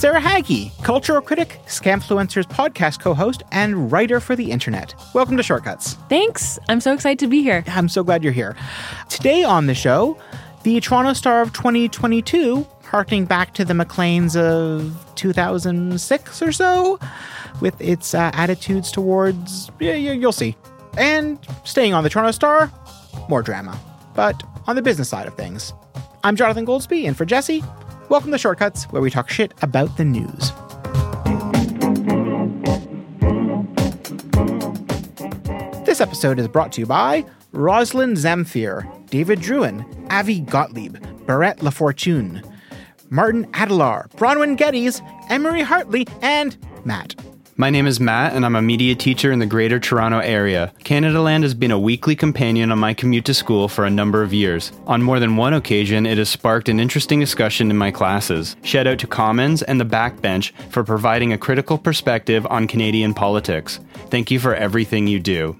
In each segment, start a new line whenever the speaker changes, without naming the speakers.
Sarah Hagi, cultural critic, Scamfluencers podcast co host, and writer for the internet. Welcome to Shortcuts.
Thanks. I'm so excited to be here.
I'm so glad you're here. Today on the show, the Toronto Star of 2022, harking back to the Macleans of 2006 or so, with its uh, attitudes towards, yeah, you'll see. And staying on the Toronto Star, more drama, but on the business side of things. I'm Jonathan Goldsbie, and for Jesse, welcome to Shortcuts, where we talk shit about the news. This episode is brought to you by Rosalind Zamfir, David Druin, Avi Gottlieb, Barrett LaFortune, Martin Adelar, Bronwyn Geddes, Emery Hartley, and Matt.
My name is Matt, and I'm a media teacher in the Greater Toronto Area. Canadaland has been a weekly companion on my commute to school for a number of years. On more than one occasion, it has sparked an interesting discussion in my classes. Shout out to Commons and the Backbench for providing a critical perspective on Canadian politics. Thank you for everything you do.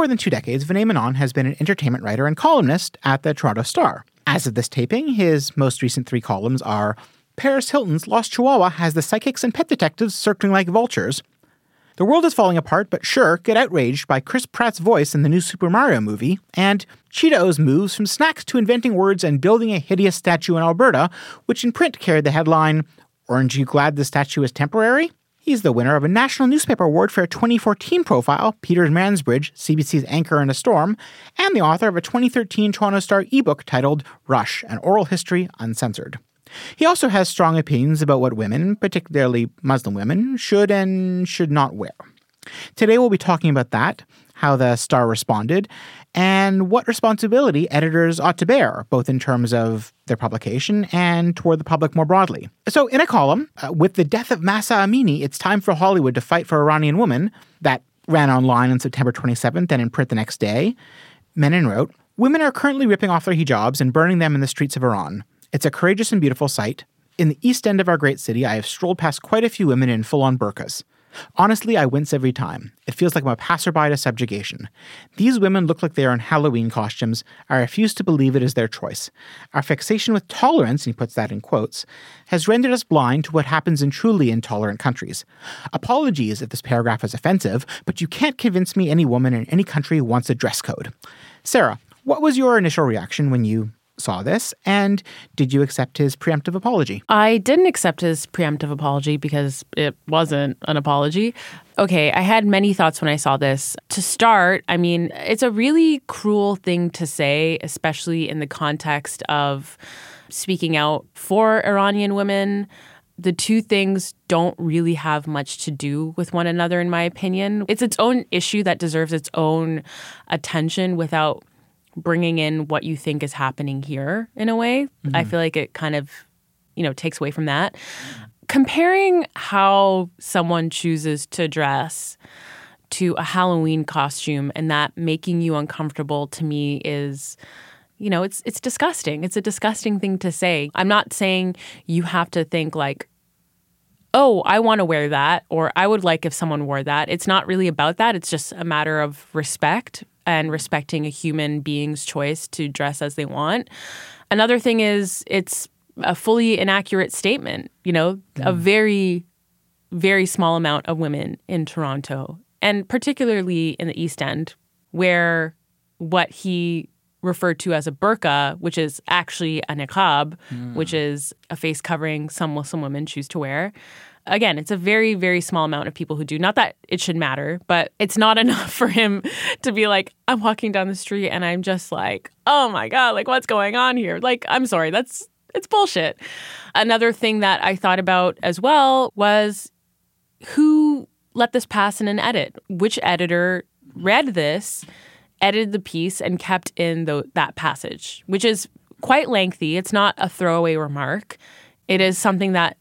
More than two decades, Vinay Menon has been an entertainment writer and columnist at the Toronto Star. As of this taping, his most recent three columns are Paris Hilton's Lost Chihuahua has the psychics and pet detectives circling like vultures. The world is falling apart, but sure, get outraged by Chris Pratt's voice in the new Super Mario movie, and Cheetos moves from snacks to inventing words and building a hideous statue in Alberta, which in print carried the headline, Aren't you glad the statue is temporary? He's the winner of a National Newspaper Award for a 2014 profile, Peter Mansbridge, CBC's Anchor in a Storm, and the author of a 2013 Toronto Star ebook titled Rush An Oral History Uncensored. He also has strong opinions about what women, particularly Muslim women, should and should not wear. Today we'll be talking about that, how the Star responded, and what responsibility editors ought to bear, both in terms of their publication and toward the public more broadly. So, in a column, uh, with the death of Mahsa Amini, it's time for Hollywood to fight for Iranian women, that ran online on September 27th and in print the next day, Menon wrote, Women are currently ripping off their hijabs and burning them in the streets of Iran. It's a courageous and beautiful sight. In the east end of our great city, I have strolled past quite a few women in full on burqas. Honestly, I wince every time. It feels like I'm a passerby to subjugation. These women look like they are in Halloween costumes. I refuse to believe it is their choice. Our fixation with tolerance, he puts that in quotes, has rendered us blind to what happens in truly intolerant countries. Apologies if this paragraph is offensive, but you can't convince me any woman in any country wants a dress code. Sarah, what was your initial reaction when you saw this, and did you accept his preemptive apology?
I didn't accept his preemptive apology because it wasn't an apology. Okay, I had many thoughts when I saw this. To start, I mean, it's a really cruel thing to say, especially in the context of speaking out for Iranian women. The two things don't really have much to do with one another, in my opinion. It's its own issue that deserves its own attention without bringing in what you think is happening here in a way. Mm-hmm. I feel like it kind of you know, takes away from that. Comparing how someone chooses to dress to a Halloween costume and that making you uncomfortable to me is you know, it's it's disgusting. It's a disgusting thing to say. I'm not saying you have to think like oh, I want to wear that, or I would like if someone wore that. It's not really about that. It's just a matter of respect and respecting a human being's choice to dress as they want. Another thing is it's a fully inaccurate statement. You know, mm. a very, very small amount of women in Toronto, and particularly in the East End, where what he referred to as a burqa, which is actually a niqab, mm. which is a face covering some Muslim women choose to wear. Again, it's a very, very small amount of people who do. Not that it should matter, but it's not enough for him to be like, I'm walking down the street and I'm just like, oh my God, like what's going on here? Like, I'm sorry, that's it's bullshit. Another thing that I thought about as well was who let this pass in an edit? Which editor read this edited the piece and kept in the, that passage, which is quite lengthy. It's not a throwaway remark. It is something that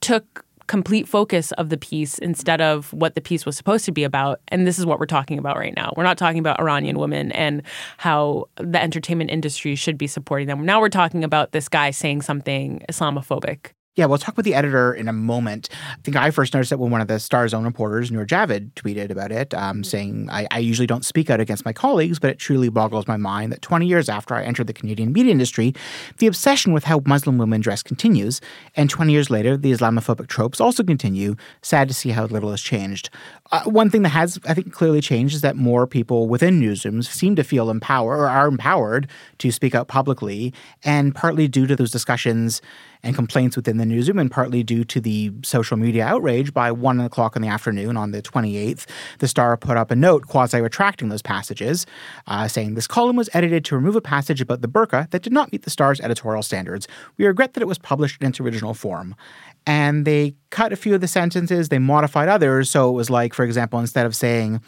took complete focus of the piece instead of what the piece was supposed to be about. And this is what we're talking about right now. We're not talking about Iranian women and how the entertainment industry should be supporting them. Now we're talking about this guy saying something Islamophobic.
Yeah, we'll talk with the editor in a moment. I think I first noticed it when one of the Star's own reporters, Noor Javed, tweeted about it, um, mm-hmm. saying, I, I, usually don't speak out against my colleagues, but it truly boggles my mind that 20 years after I entered the Canadian media industry, the obsession with how Muslim women dress continues. And 20 years later, the Islamophobic tropes also continue. Sad to see how little has changed. Uh, one thing that has, I think, clearly changed is that more people within newsrooms seem to feel empowered or are empowered to speak out publicly, and partly due to those discussions and complaints within the newsroom, and partly due to the social media outrage, by one o'clock in the afternoon on the 28th, the Star put up a note quasi retracting those passages, uh, saying this column was edited to remove a passage about the burqa that did not meet the Star's editorial standards. We regret that it was published in its original form. And they cut a few of the sentences, they modified others. So it was like, for example, instead of saying,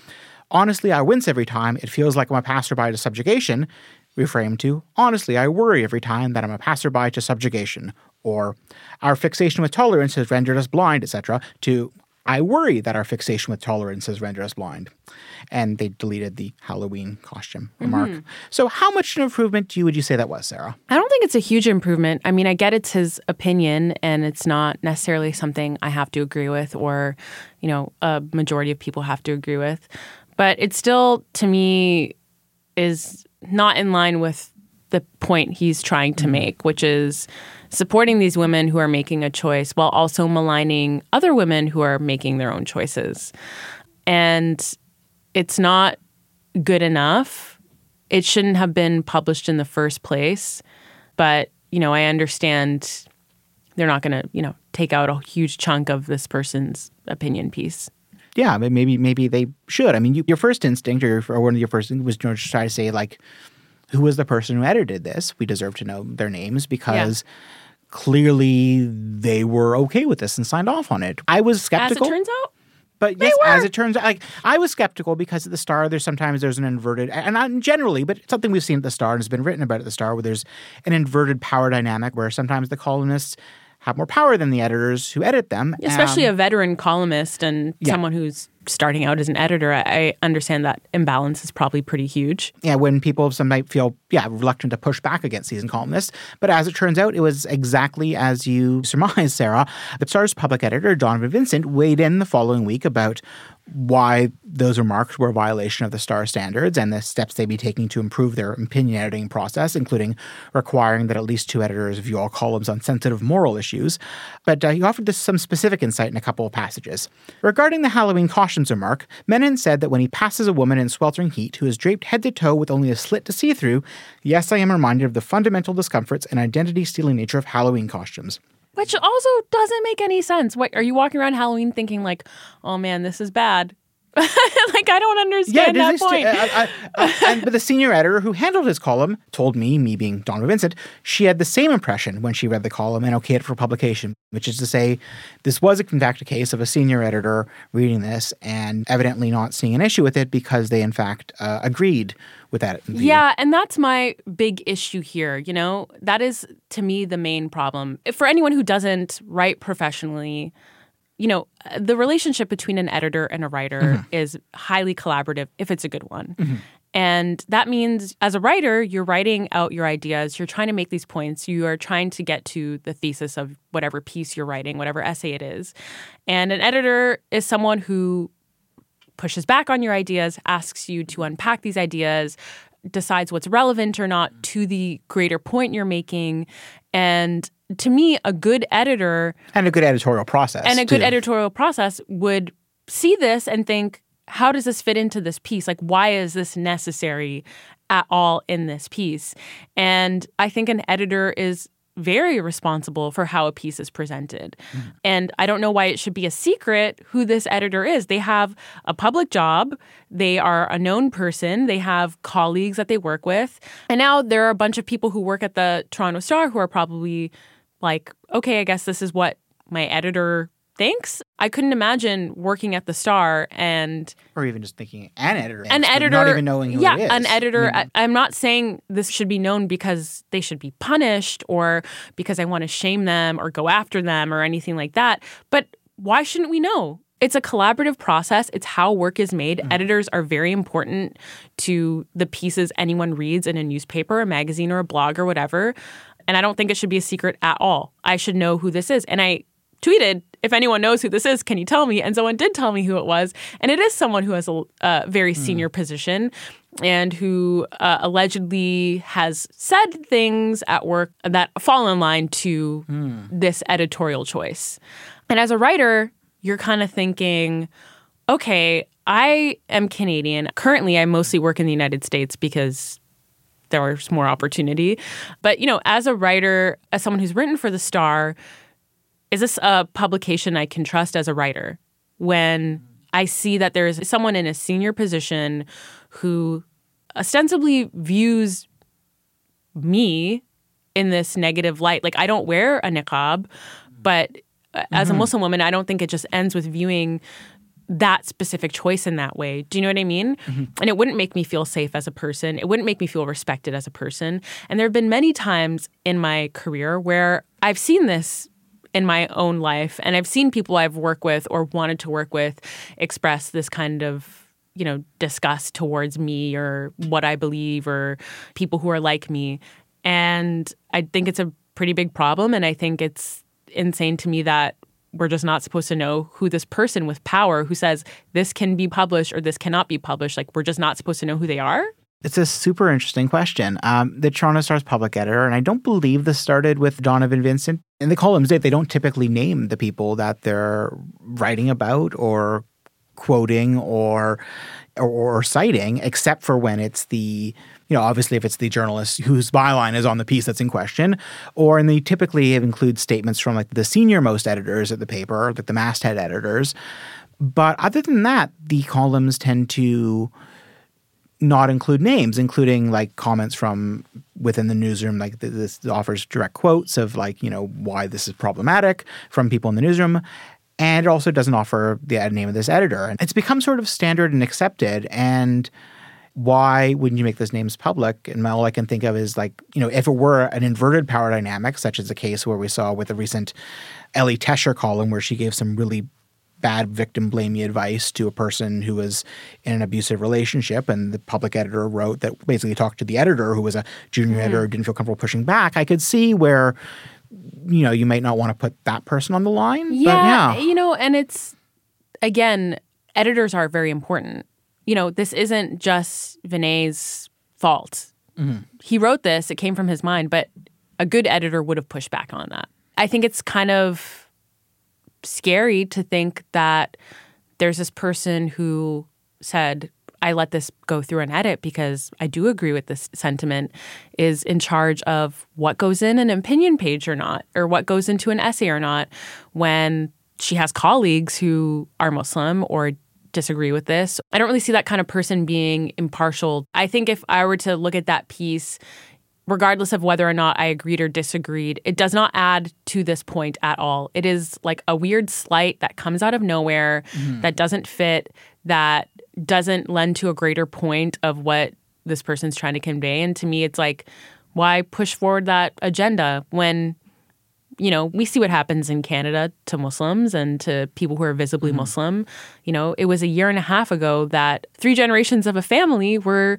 Honestly, I wince every time. It feels like I'm a passerby to subjugation reframe to, honestly, I worry every time that I'm a passerby to subjugation, or our fixation with tolerance has rendered us blind, etc., to I worry that our fixation with tolerance has rendered us blind. And they deleted the Halloween costume remark. Mm-hmm. So, how much an improvement do you would you say that was, Sarah?
I don't think it's a huge improvement. I mean, I get it's his opinion, and it's not necessarily something I have to agree with, or you know, a majority of people have to agree with. But it still, to me, is not in line with the point he's trying to mm-hmm. make, which is supporting these women who are making a choice while also maligning other women who are making their own choices. And it's not good enough. It shouldn't have been published in the first place. But, you know, I understand they're not going to, you know, take out a huge chunk of this person's opinion piece.
Yeah, maybe maybe they should. I mean, you, your first instinct or, or one of your first was to try to say like, who was the person who edited this? We deserve to know their names because yeah. Clearly they were okay with this and signed off on it. I was skeptical.
As it turns out.
But yes, as it turns out, like I was skeptical because at the Star, there's sometimes there's an inverted, and not generally, but something we've seen at the Star and has been written about at the Star, where there's an inverted power dynamic where sometimes the columnists have more power than the editors who edit them.
Especially um, a veteran columnist and yeah. someone who's starting out as an editor, I understand that imbalance is probably pretty huge.
Yeah, when people some might feel yeah reluctant to push back against seasoned columnists, but as it turns out, it was exactly as you surmised, Sarah. The Star's public editor Donovan Vincent weighed in the following week about why those remarks were a violation of the STAR standards and the steps they'd be taking to improve their opinion editing process, including requiring that at least two editors view all columns on sensitive moral issues. But uh, he offered some specific insight in a couple of passages. Regarding the Halloween cautions remark, Menon said that when he passes a woman in sweltering heat who is draped head to toe with only a slit to see through, yes, I am reminded of the fundamental discomforts and identity stealing nature of Halloween costumes.
Which also doesn't make any sense. What are you walking around Halloween thinking like, "Oh man, this is bad." like I don't understand that point.
ta- uh, uh, uh, and, but the senior editor who handled his column told me, me being Donovan Vincent, she had the same impression when she read the column and okayed it for publication, which is to say, this was in fact a case of a senior editor reading this and evidently not seeing an issue with it because they in fact uh, agreed with that. view.
Yeah, and that's my big issue here. You know, that is to me the main problem. For anyone who doesn't write professionally, you know, the relationship between an editor and a writer mm-hmm. is highly collaborative if it's a good one. Mm-hmm. And that means as a writer, you're writing out your ideas, you're trying to make these points, you are trying to get to the thesis of whatever piece you're writing, whatever essay it is. And an editor is someone who pushes back on your ideas, asks you to unpack these ideas, decides what's relevant or not mm. to the greater point you're making. And to me, a good editor
And a good editorial process.
and a good
too.
editorial process would see this and think, how does this fit into this piece? Like, why is this necessary at all in this piece? And I think an editor is very responsible for how a piece is presented. Mm. And I don't know why it should be a secret who this editor is. They have a public job, they are a known person, they have colleagues that they work with. And now there are a bunch of people who work at the Toronto Star who are probably like, okay, I guess this is what my editor thinks. I couldn't imagine working at the Star and
or even just thinking an editor,
an editor
not even knowing who
yeah,
it is.
an editor.
I mean,
I, I'm not saying this should be known because they should be punished or because I want to shame them or go after them or anything like that. But why shouldn't we know? It's a collaborative process. It's how work is made.
Mm-hmm.
Editors are very important to the pieces anyone reads in a newspaper, a magazine, or a blog or whatever. And I don't think it should be a secret at all. I should know who this is. And I tweeted, if anyone knows who this is, can you tell me? And someone did tell me who it was. And it is someone who has a uh, very senior position and who uh, allegedly has said things at work that fall in line to this editorial choice. And as a writer, you're kind of thinking, okay, I am Canadian. Currently, I mostly work in the United States because there's more opportunity. But, you know, as a writer, as someone who's written for The Star, is this a publication I can trust as a writer when I see that there is someone in a senior position who ostensibly views me in this negative light? Like, I don't wear a niqab, but uh, as a Muslim woman, I don't think it just ends with viewing that specific choice in that way. Do you know what I mean? Mm-hmm. And it wouldn't make me feel safe as a person. It wouldn't make me feel respected as a person. And there have been many times in my career where I've seen this in my own life and I've seen people I've worked with or wanted to work with express this kind of you know disgust towards me or what I believe or people who are like me and I think it's a pretty big problem and I think it's insane to me that we're just not supposed to know who this person with power who says this can be published or this cannot be published like we're just not supposed to know who they are
It's a super interesting question. Um, the Toronto Star's public editor, and I don't believe this started with Donovan Vincent. In the columns, they, they don't typically name the people that they're writing about or quoting or, or or citing, except for when it's the you know obviously if it's the journalist whose byline is on the piece that's in question, or and they typically include statements from like the senior most editors at the paper, like the masthead editors. But other than that, the columns tend to not include names, including like comments from within the newsroom. Like this offers direct quotes of like, you know, why this is problematic from people in the newsroom. And it also doesn't offer the name of this editor. And it's become sort of standard and accepted. And why wouldn't you make those names public? And all I can think of is like, you know, if it were an inverted power dynamic, such as the case where we saw with the recent Ellie Tesher column, where she gave some really bad victim blamey advice to a person who was in an abusive relationship and the public editor wrote that basically talked to the editor who was a junior mm-hmm. editor who didn't feel comfortable pushing back i could see where you know you might not want to put that person on the line but yeah
you know, and it's again, editors are very important. You know, this isn't just Vinay's fault. Mm-hmm. He wrote this; it came from his mind, but a good editor would have pushed back on that. I think it's kind of scary to think that there's this person who said, I let this go through an edit because I do agree with this sentiment, is in charge of what goes in an opinion page or not, or what goes into an essay or not, when she has colleagues who are Muslim or disagree with this. I don't really see that kind of person being impartial. I think if I were to look at that piece, regardless of whether or not I agreed or disagreed, it does not add to this point at all. It is like a weird slight that comes out of nowhere, mm-hmm. that doesn't fit, that doesn't lend to a greater point of what this person's trying to convey. And to me, it's like, why push forward that agenda when you know, we see what happens in Canada to Muslims and to people who are visibly mm-hmm. Muslim. You know, it was a year and a half ago that three generations of a family were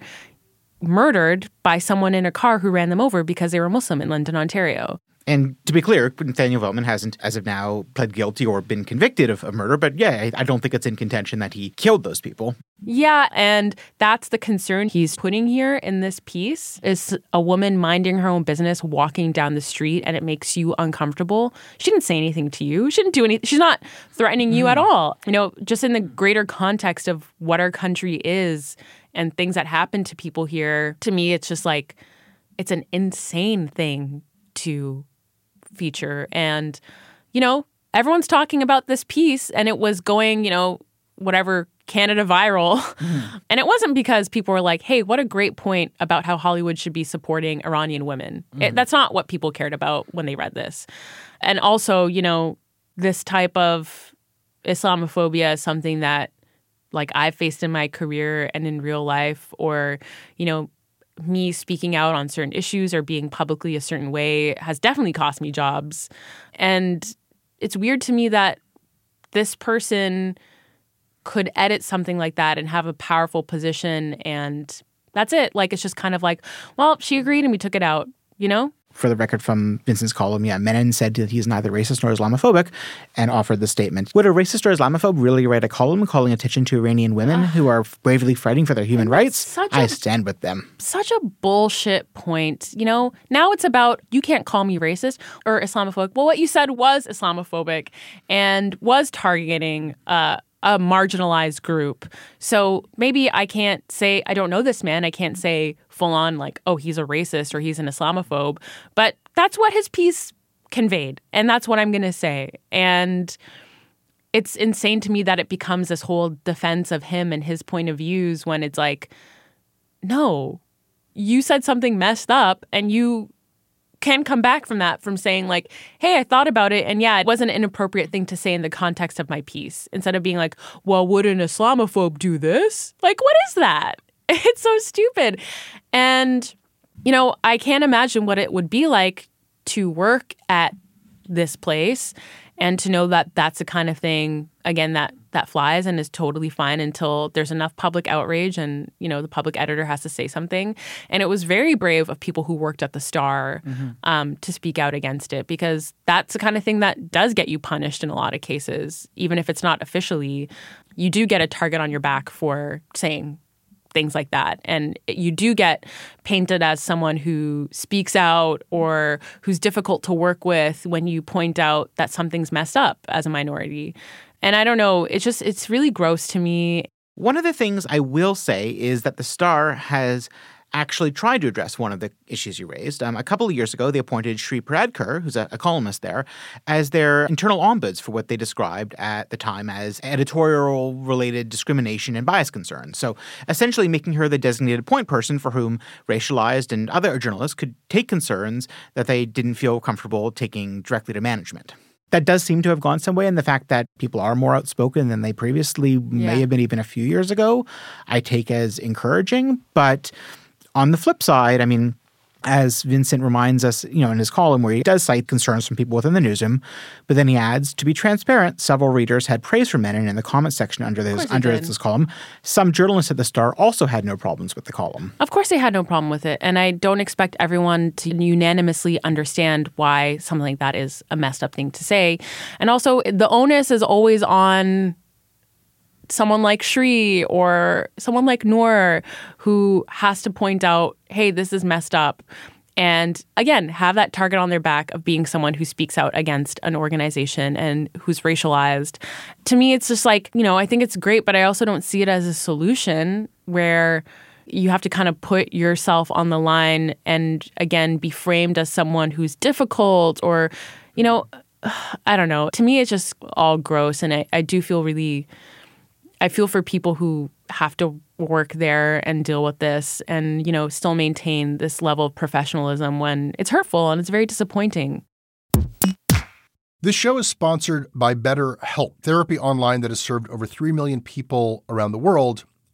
murdered by someone in a car who ran them over because they were Muslim in London, Ontario.
And to be clear, Nathaniel Veltman hasn't, as of now, pled guilty or been convicted of, of murder. But yeah, I, I don't think it's in contention that he killed those people.
Yeah, and that's the concern he's putting here in this piece is a woman minding her own business, walking down the street, and it makes you uncomfortable. She didn't say anything to you. She didn't do anything. She's not threatening you mm. at all. You know, just in the greater context of what our country is and things that happen to people here, to me, it's just like it's an insane thing to feature. And, you know, everyone's talking about this piece and it was going, you know, whatever Canada viral. Mm. And it wasn't because people were like, hey, what a great point about how Hollywood should be supporting Iranian women. Mm. It, that's not what people cared about when they read this. And also, you know, this type of Islamophobia is something that like I've faced in my career and in real life, or, you know, me speaking out on certain issues or being publicly a certain way has definitely cost me jobs. And it's weird to me that this person could edit something like that and have a powerful position and that's it. Like it's just kind of like, well, she agreed and we took it out, you know?
For the record from Vincent's column, yeah, Menon said that he's neither racist nor Islamophobic and offered the statement. Would a racist or Islamophobe really write a column calling attention to Iranian women who are bravely fighting for their human rights? I stand with them.
Such a bullshit point. You know, now it's about you can't call me racist or Islamophobic. Well, what you said was Islamophobic and was targeting uh, a marginalized group. So maybe I can't say, I don't know this man. I can't say full on, like, oh, he's a racist or he's an Islamophobe. But that's what his piece conveyed. And that's what I'm going to say. And it's insane to me that it becomes this whole defense of him and his point of views when it's like, no, you said something messed up and you can come back from that from saying like hey i thought about it and yeah it wasn't an inappropriate thing to say in the context of my piece instead of being like well would an islamophobe do this? Like what is that? It's so stupid. And you know i can't imagine what it would be like to work at this place and to know that that's the kind of thing again that that flies and is totally fine until there's enough public outrage and you know the public editor has to say something and it was very brave of people who worked at the star mm-hmm. um, to speak out against it because that's the kind of thing that does get you punished in a lot of cases even if it's not officially you do get a target on your back for saying things like that. And you do get painted as someone who speaks out or who's difficult to work with when you point out that something's messed up as a minority. And I don't know, it's just, it's really gross to me.
One of the things I will say is that the Star has actually tried to address one of the issues you raised. Um, a couple of years ago, they appointed Shree Paradkar, who's a, a, columnist there, as their internal ombuds for what they described at the time as editorial related discrimination and bias concerns. So essentially making her the designated point person for whom racialized and other journalists could take concerns that they didn't feel comfortable taking directly to management that does seem to have gone some way. And the fact that people are more outspoken than they previously yeah. may have been even a few years ago, I take as encouraging. But on the flip side, I mean, as Vincent reminds us, you know, in his column where he does cite concerns from people within the newsroom, but then he adds, to be transparent, several readers had praise for Menon in the comment section under this under this column. Some journalists at the Star also had no problems with the column.
Of course, they had no problem with it, and I don't expect everyone to unanimously understand why something like that is a messed up thing to say. And also, the onus is always on someone like Shree or someone like Noor who has to point out, hey, this is messed up. And again, have that target on their back of being someone who speaks out against an organization and who's racialized. To me, it's just like, you know, I think it's great, but I also don't see it as a solution where you have to kind of put yourself on the line and again be framed as someone who's difficult or, you know, I don't know. To me, it's just all gross. And I, I do feel really I feel for people who have to work there and deal with this and, you know, still maintain this level of professionalism when it's hurtful and it's very disappointing.
This show is sponsored by BetterHelp, therapy online that has served over 3 million people around the world.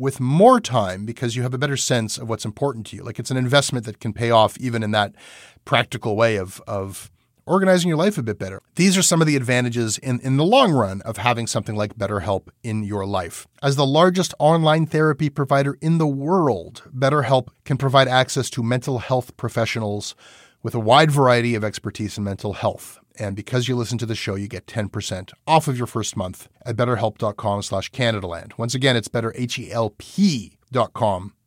with more time because you have a better sense of what's important to you. Like it's an investment that can pay off even in that practical way of of organizing your life a bit better. These are some of the advantages in, in the long run of having something like BetterHelp in your life. As the largest online therapy provider in the world, BetterHelp can provide access to mental health professionals with a wide variety of expertise in mental health. And because you listen to the show, you get 10% off of your first month at betterhelp.com slash Canadaland. Once again, it's betterhelp.com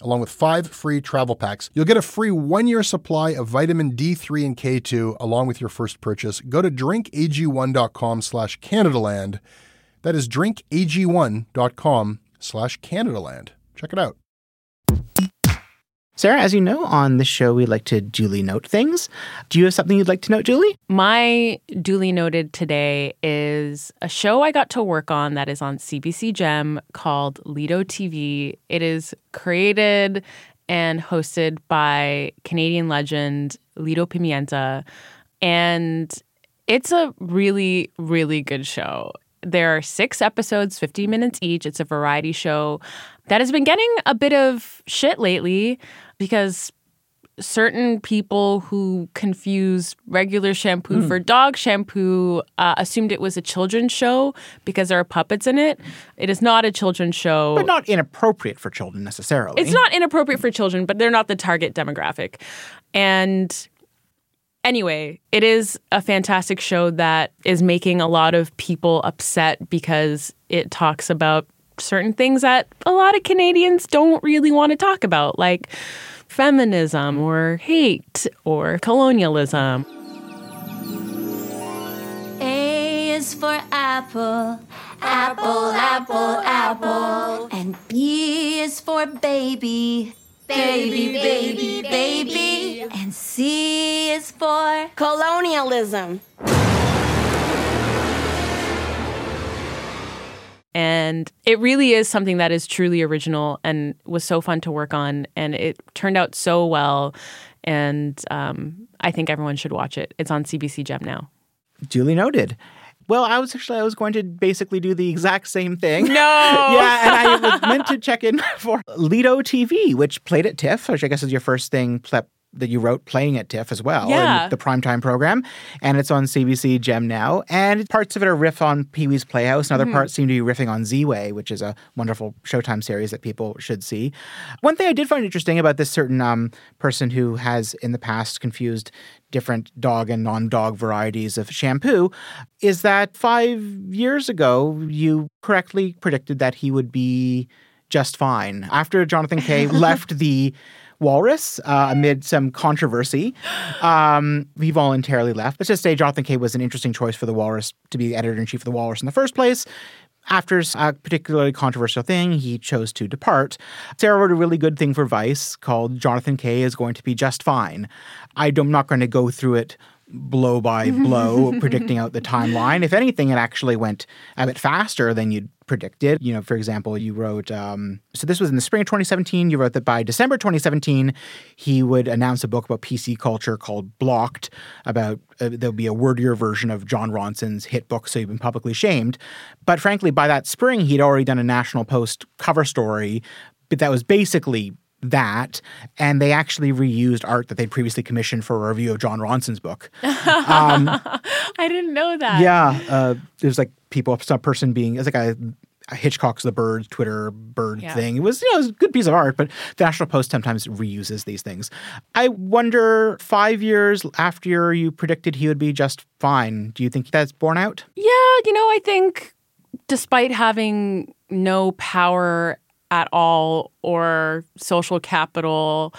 along with five free travel packs. You'll get a free one year supply of vitamin D3 and K2 along with your first purchase. Go to drinkag1.com slash Canadaland. That is drinkag1.com slash Canadaland. Check it out.
Sarah, as you know, on this show, we like to duly note things. Do you have something you'd like to note, Julie?
My duly noted today is a show I got to work on that is on CBC Gem called Lido TV. It is created and hosted by Canadian legend Lido Pimienta. And it's a really, really good show. There are six episodes, 50 minutes each. It's a variety show that has been getting a bit of shit lately because certain people who confuse regular shampoo mm. for dog shampoo uh, assumed it was a children's show because there are puppets in it. It is not a children's show.
But not inappropriate for children necessarily.
It's not inappropriate for children, but they're not the target demographic. And anyway, it is a fantastic show that is making a lot of people upset because it talks about certain things that a lot of Canadians don't really want to talk about, like feminism or hate or colonialism.
A is for apple, apple, apple, apple. And B is for baby, baby, baby, baby. And C is for
colonialism.
And it really is something that is truly original and was so fun to work on. And it turned out so well. And um, I think everyone should watch it. It's on CBC Gem now.
Duly noted. Well, I was actually I was going to basically do the exact same thing.
No.
yeah, and I was meant to check in for Lido TV, which played at TIFF, which I guess is your first thing that you wrote playing at TIFF as well
yeah.
in the primetime program. And it's on CBC Gem now. And parts of it are riff on Pee Wee's Playhouse, and other mm-hmm. parts seem to be riffing on Z-Way, which is a wonderful Showtime series that people should see. One thing I did find interesting about this certain um, person who has in the past confused different dog and non-dog varieties of shampoo is that five years ago you correctly predicted that he would be just fine after Jonathan Kay left the Walrus uh, amid some controversy. Um, he voluntarily left. Let's just say Jonathan Kay was an interesting choice for the Walrus to be editor in chief of the Walrus in the first place. After a particularly controversial thing, he chose to depart. Sarah wrote a really good thing for Vice called Jonathan Kay is going to be just fine. I'm not going to go through it blow by blow predicting out the timeline. If anything, it actually went a bit faster than you'd predicted. You know, for example, you wrote, um, so this was in the spring of 2017. You wrote that by December 2017, he would announce a book about PC culture called Blocked, about uh, there'll be a wordier version of Jon Ronson's hit book, So You've Been Publicly Shamed. But frankly, by that spring, he'd already done a National Post cover story, but that was basically that, and they actually reused art that they'd previously commissioned for a review of Jon Ronson's book. Um,
I didn't know that.
yeah, uh, there's like people, some person being, it's like a, a Hitchcock's The Bird Twitter bird
Yeah.
thing. It was, you know, it was a good piece of art, but the National Post sometimes reuses these things. I wonder, five years after you predicted he would be just fine, do you think that's borne out?
Yeah, you know, I think despite having no power at all or social capital,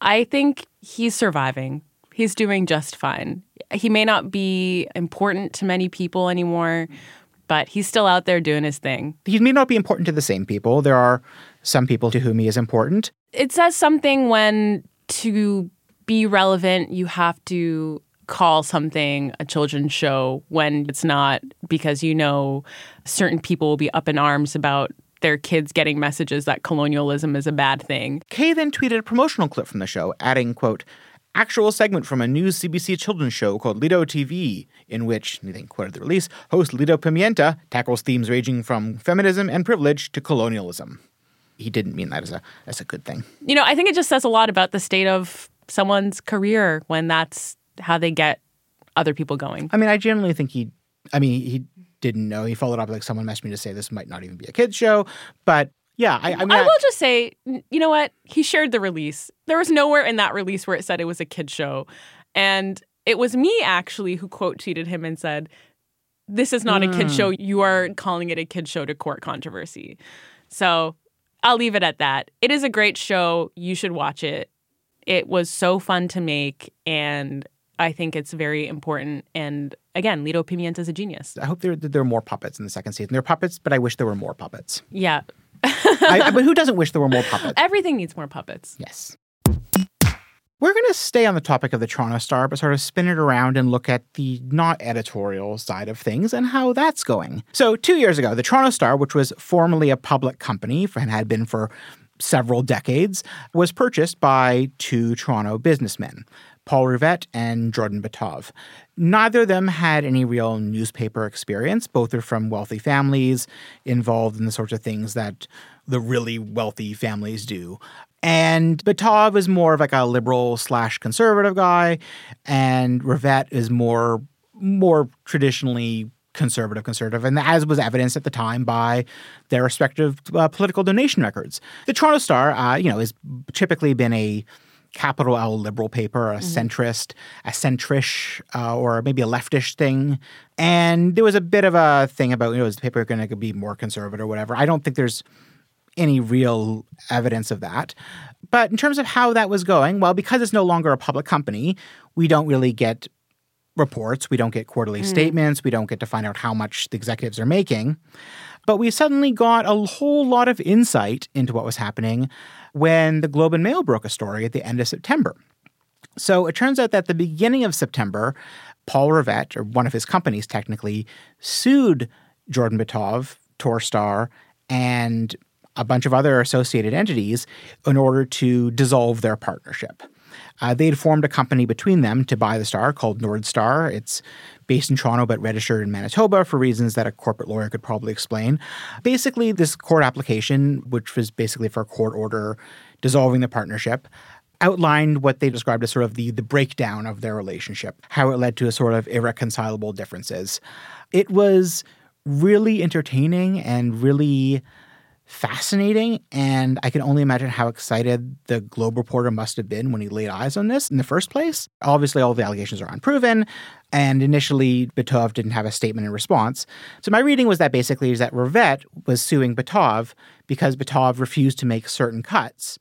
I think he's surviving. He's doing just fine. He may not be important to many people anymore, but he's still out there doing his thing.
He may not be important to the same people. There are some people to whom he is important.
It says something when to be relevant, you have to call something a children's show when it's not because you know certain people will be up in arms about their kids getting messages that colonialism is a bad thing.
Kay then tweeted a promotional clip from the show, adding, quote, actual segment from a new CBC children's show called Lido TV, in which, and then quoted the release, host Lido Pimienta tackles themes ranging from feminism and privilege to colonialism. He didn't mean that as a as a good thing.
You know, I think it just says a lot about the state of someone's career when that's how they get other people going.
I mean, I generally think he I mean, he didn't know. He followed up like someone messaged me to say this might not even be a kid's show. But yeah, I, I mean
I will just say, you know what? He shared the release. There was nowhere in that release where it said it was a kid show. And it was me actually who quote tweeted him and said, This is not a kid show. Hmm. You are calling it a kid show to court controversy. So I'll leave it at that. It is a great show. You should watch it. It was so fun to make. And I think it's very important. And again, Lido Pimienta is a genius.
I hope there there are more puppets in the second season. There are puppets, but I wish there were more puppets.
Yeah.
I, but who doesn't wish there were more puppets?
Everything needs more puppets.
Yes. We're going to stay on the topic of the Toronto Star, but sort of spin it around and look at the not editorial side of things and how that's going. So, two years ago, the Toronto Star, which was formerly a public company and had been for several decades, was purchased by two Toronto businessmen, Paul Rivett and Jordan Bitove. Neither of them had any real newspaper experience. Both are from wealthy families involved in the sorts of things that the really wealthy families do. And Bitove is more of like a liberal slash conservative guy, and Rivett is more more traditionally conservative conservative and as was evidenced at the time by their respective uh, political donation records the toronto star uh, you know has typically been a capital L liberal paper, a centrist, a centrish, uh, or maybe a leftish thing. And there was a bit of a thing about, you know, is the paper going to be more conservative or whatever? I don't think there's any real evidence of that. But in terms of how that was going, well, because it's no longer a public company, we don't really get reports, we don't get quarterly statements, we don't get to find out how much the executives are making. But we suddenly got a whole lot of insight into what was happening when the Globe and Mail broke a story at the end of September. So it turns out that at the beginning of September, Paul Rivett, or one of his companies technically, sued Jordan Bitove, Torstar, and a bunch of other associated entities in order to dissolve their partnership. Uh, they had formed a company between them to buy the Star called Nordstar. It's based in Toronto but registered in Manitoba for reasons that a corporate lawyer could probably explain. Basically, this court application, which was basically for a court order dissolving the partnership, outlined what they described as sort of the, the breakdown of their relationship, how it led to a sort of irreconcilable differences. It was really entertaining and really fascinating. And I can only imagine how excited the Globe reporter must have been when he laid eyes on this in the first place. Obviously, all the allegations are unproven. And initially, Bitove didn't have a statement in response. So my reading was that basically is that Rivett was suing Bitove because Bitove refused to make certain cuts.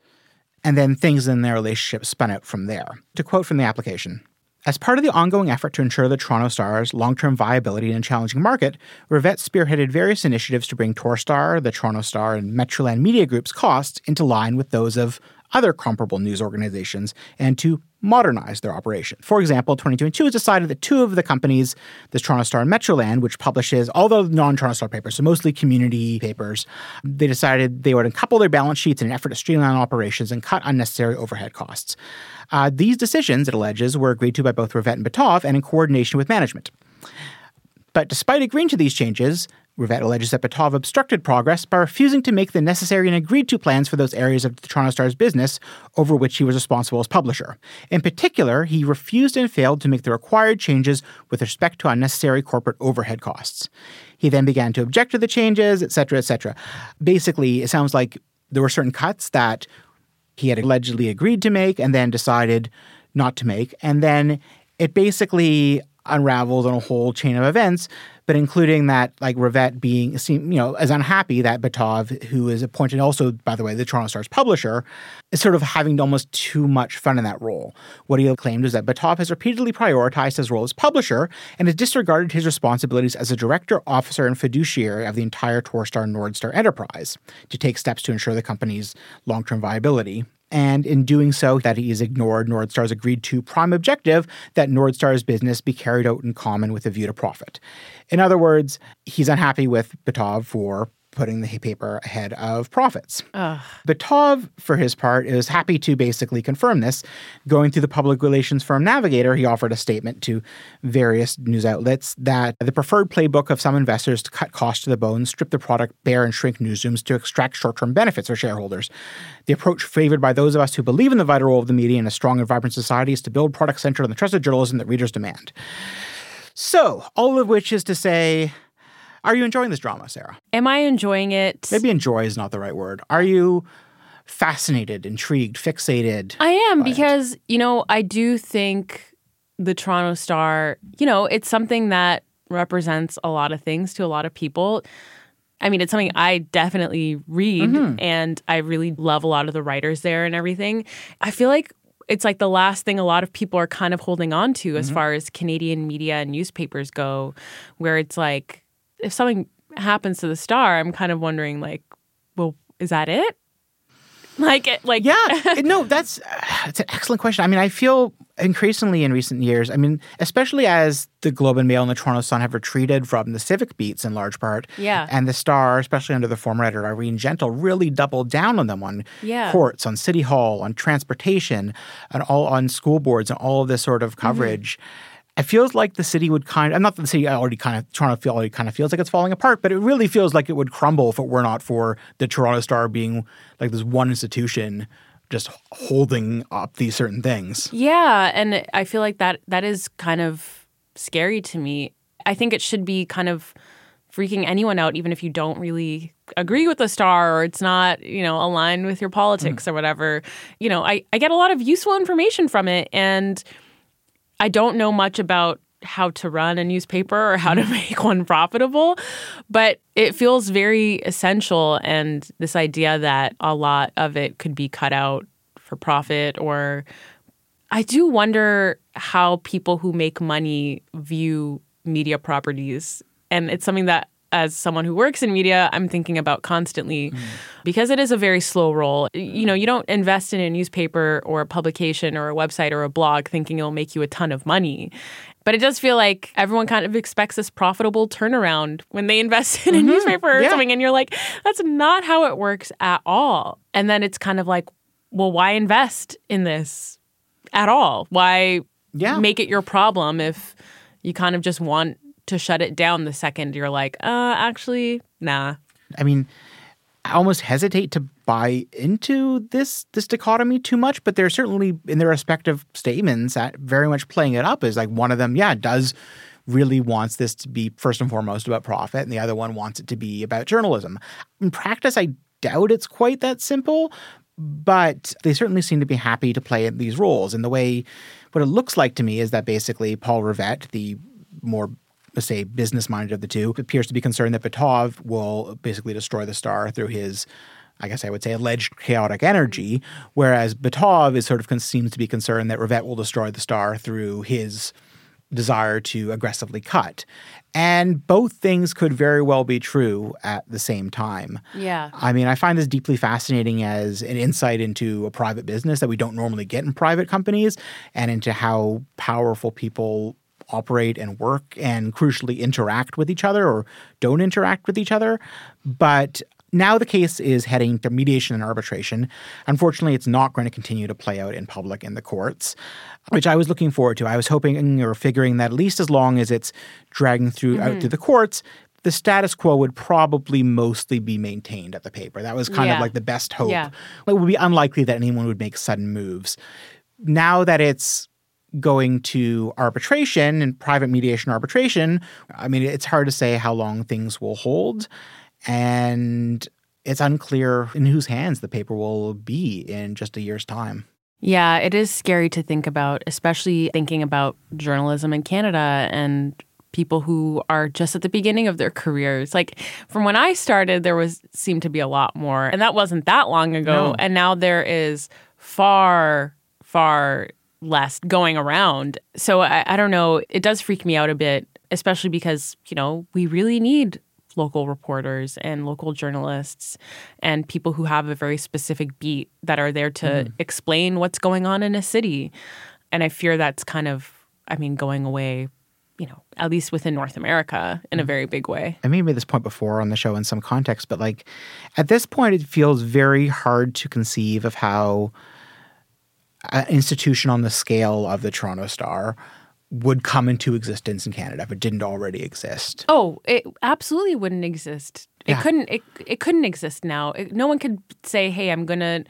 And then things in their relationship spun out from there. To quote from the application, as part of the ongoing effort to ensure the Toronto Star's long term viability in a challenging market, Rivett spearheaded various initiatives to bring Torstar, the Toronto Star, and Metroland Media Group's costs into line with those of other comparable news organizations and to modernize their operation. For example, 2022 has decided that two of the companies, the Toronto Star and Metroland, which publishes all the non-Toronto Star papers, so mostly community papers, they decided they would uncouple their balance sheets in an effort to streamline operations and cut unnecessary overhead costs. Uh, these decisions, it alleges, were agreed to by both Rivett and Bitove and in coordination with management. But despite agreeing to these changes, Rivett alleges that Bitove obstructed progress by refusing to make the necessary and agreed to plans for those areas of the Toronto Star's business over which he was responsible as publisher. In particular, he refused and failed to make the required changes with respect to unnecessary corporate overhead costs. He then began to object to the changes, etc., etc. Basically, it sounds like there were certain cuts that he had allegedly agreed to make and then decided not to make. And then it basically unravels on a whole chain of events, but including that, like Rivett being, you know, as unhappy that Bitove, who is appointed also, by the way, the Toronto Star's publisher, is sort of having almost too much fun in that role. What he claimed is that Bitove has repeatedly prioritized his role as publisher and has disregarded his responsibilities as a director, officer, and fiduciary of the entire Torstar Nordstar enterprise to take steps to ensure the company's long-term viability and in doing so, that he has ignored Nordstar's agreed to prime objective that Nordstar's business be carried out in common with a view to profit. In other words, he's unhappy with Bitove for putting the paper ahead of profits. Ugh. Bitove, for his part, is happy to basically confirm this. Going through the public relations firm Navigator, he offered a statement to various news outlets that the preferred playbook of some investors to cut costs to the bone, strip the product bare, and shrink newsrooms to extract short term benefits for shareholders. The approach favored by those of us who believe in the vital role of the media in a strong and vibrant society is to build products centered on the trusted journalism that readers demand. So, all of which is to say, are you enjoying this drama, Sarah?
Am I enjoying it?
Maybe enjoy is not the right word. Are you fascinated, intrigued, fixated?
I am because, it? you know, I do think the Toronto Star, you know, it's something that represents a lot of things to a lot of people. I mean, it's something I definitely read mm-hmm. and I really love a lot of the writers there and everything. I feel like it's like the last thing a lot of people are kind of holding on to as mm-hmm. far as Canadian media and newspapers go, where it's like, if something happens to the star, I'm kind of wondering like, well, is that it? Like, it, like,
yeah, no, that's it's an excellent question. I mean, I feel increasingly in recent years. I mean, especially as the Globe and Mail and the Toronto Sun have retreated from the civic beats in large part.
Yeah,
and the Star, especially under the former editor Irene Gentle, really doubled down on them on
yeah.
courts, on city hall, on transportation, and all on school boards, and all of this sort of coverage. Mm-hmm it feels like the city would kind of, not that the city already kind of, Toronto feel already kind of feels like it's falling apart, but it really feels like it would crumble if it were not for the Toronto Star being like this one institution just holding up these certain things.
Yeah. And I feel like that that is kind of scary to me. I think it should be kind of freaking anyone out, even if you don't really agree with the star or it's not, you know, aligned with your politics mm. or whatever. You know, I, I get a lot of useful information from it. And I don't know much about how to run a newspaper or how to mm. make one profitable, but it feels very essential. And this idea that a lot of it could be cut out for profit, or I do wonder how people who make money view media properties. And it's something that as someone who works in media, I'm thinking about constantly mm. because it is a very slow roll. You know, you don't invest in a newspaper or a publication or a website or a blog thinking it'll make you a ton of money. But it does feel like everyone kind of expects this profitable turnaround when they invest in a mm-hmm. newspaper or yeah. something. And you're like, that's not how it works at all. And then it's kind of like, well, why invest in this at all? Why yeah. make it your problem if you kind of just want to shut it down the second you're like, uh, actually, nah.
I mean, I almost hesitate to buy into this this dichotomy too much, but they're certainly in their respective statements at very much playing it up as like one of them, yeah, does really wants this to be first and foremost about profit, and the other one wants it to be about journalism. In practice, I doubt it's quite that simple, but they certainly seem to be happy to play these roles. And the way what it looks like to me is that basically Paul Rivett, the more say, business minded of the two, appears to be concerned that Bitove will basically destroy the star through his I guess I would say alleged chaotic energy, whereas Bitove is sort of seems to be concerned that Rivett will destroy the star through his desire to aggressively cut. And both things could very well be true at the same time.
Yeah.
I mean, I find this deeply fascinating as an insight into a private business that we don't normally get in private companies and into how powerful people operate and work and crucially interact with each other or don't interact with each other. But now the case is heading to mediation and arbitration. Unfortunately, it's not going to continue to play out in public in the courts, which I was looking forward to. I was hoping or figuring that at least as long as it's dragging through out mm-hmm. through the courts, the status quo would probably mostly be maintained at the paper. That was kind
Yeah.
of like the best hope.
Yeah.
It would be unlikely that anyone would make sudden moves. Now that it's going to arbitration and private mediation arbitration, I mean, it's hard to say how long things will hold. And it's unclear in whose hands the paper will be in just a year's time.
Yeah, it is scary to think about, especially thinking about journalism in Canada and people who are just at the beginning of their careers. Like from when I started, there was seemed to be a lot more, and that wasn't that long ago.
No.
And now there is far, far less going around. So I, I don't know. It does freak me out a bit, especially because you know we really need local reporters and local journalists and people who have a very specific beat that are there to hmm. explain what's going on in a city. And I fear that's kind of, I mean, going away, you know, at least within North America in a hmm. very big way.
I may have made this point before on the show in some context, but like at this point, it feels very hard to conceive of how an institution on the scale of the Toronto Star would come into existence in Canada if it didn't already exist.
Oh, it absolutely wouldn't exist. It
Yeah.
couldn't. It, it couldn't exist now. It, no one could say, "Hey, I'm gonna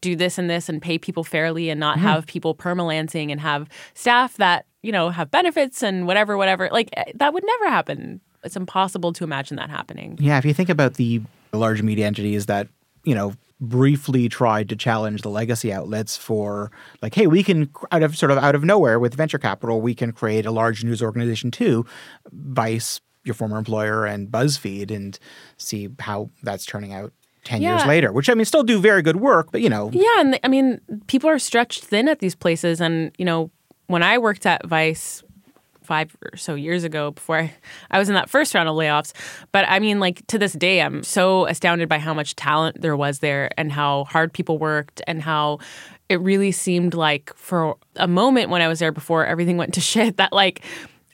do this and this and pay people fairly and not have people permalancing and have staff that you know have benefits and whatever, whatever." Like eh, that would never happen. It's impossible to imagine that happening.
Yeah, if you think about the large media entities that, you know, briefly tried to challenge the legacy outlets for like, hey, we can out of sort of out of nowhere with venture capital, we can create a large news organization too, Vice, your former employer, and BuzzFeed, and see how that's turning out ten years later. Which I mean, still do very good work, but you know,
Yeah, and I mean, people are stretched thin at these places, and you know, when I worked at Vice five or so years ago, before I, I was in that first round of layoffs, but I mean, like to this day, I'm so astounded by how much talent there was there, and how hard people worked, and how it really seemed like for a moment when I was there before everything went to shit, that like,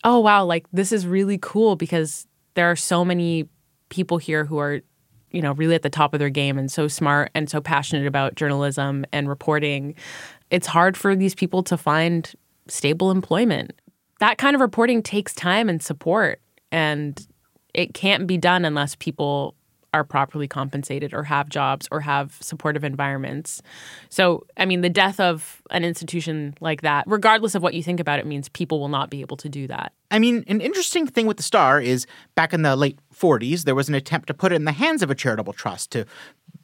oh wow, like this is really cool because there are so many people here who are you know, really at the top of their game and so smart and so passionate about journalism and reporting, it's hard for these people to find stable employment. That kind of reporting takes time and support, and it can't be done unless people are properly compensated or have jobs or have supportive environments. So, I mean, the death of an institution like that, regardless of what you think about it, means people will not be able to do that.
I mean, an interesting thing with the Star is back in the late 40s, there was an attempt to put it in the hands of a charitable trust to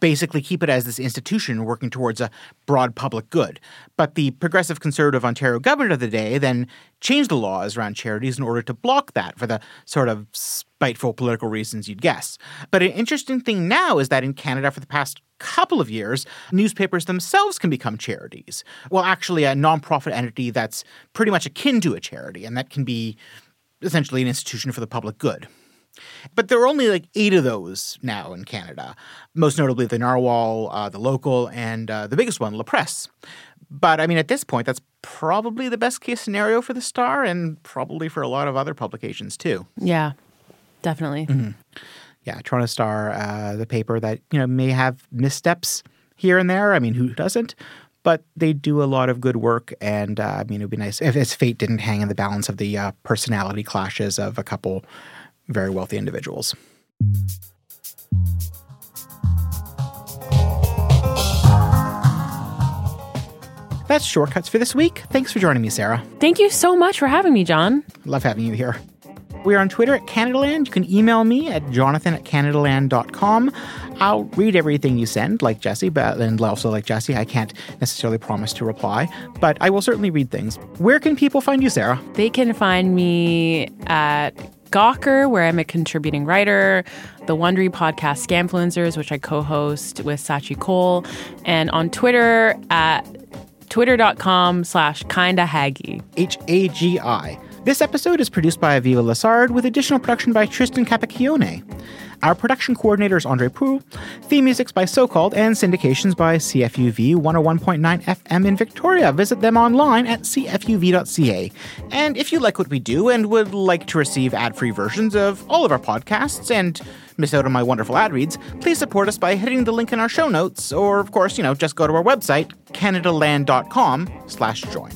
basically keep it as this institution working towards a broad public good. But the progressive conservative Ontario government of the day then changed the laws around charities in order to block that for the sort of spiteful political reasons you'd guess. But an interesting thing now is that in Canada for the past couple of years, newspapers themselves can become charities. Well, actually, a nonprofit entity that's pretty much akin to a charity, and that can be essentially an institution for the public good. But there are only like eight of those now in Canada, most notably the Narwhal, uh, the Local, and uh, the biggest one, La Presse. But I mean, at this point, that's probably the best case scenario for the Star, and probably for a lot of other publications too.
Yeah, definitely.
Yeah, Toronto Star, uh, the paper that you know may have missteps here and there. I mean, who doesn't? But they do a lot of good work, and uh, I mean, it would be nice if its fate didn't hang in the balance of the uh, personality clashes of a couple very wealthy individuals. That's shortcuts for this week. Thanks for joining me, Sarah.
Thank you so much for having me, John.
Love having you here. We are on Twitter at CanadaLand. You can email me at jonathan at canadaland.com. I'll read everything you send, like Jesse, but and also like Jesse, I can't necessarily promise to reply, but I will certainly read things. Where can people find you, Sarah?
They can find me at Gawker, where I'm a contributing writer, the Wondery podcast Scamfluencers, which I co-host with Scaachi Koul, and on Twitter at twitter.com slash kinda haggy.
H A G I. This episode is produced by Aviva Lessard with additional production by Tristan Capacchione. Our production coordinator is Andre Proulx, theme music's by So Called, and syndications by CFUV 101.9 FM in Victoria. Visit them online at cfuv.ca. And if you like what we do and would like to receive ad free versions of all of our podcasts and miss out on my wonderful ad reads, please support us by hitting the link in our show notes, or of course, you know, just go to our website, canadaland.com slash join.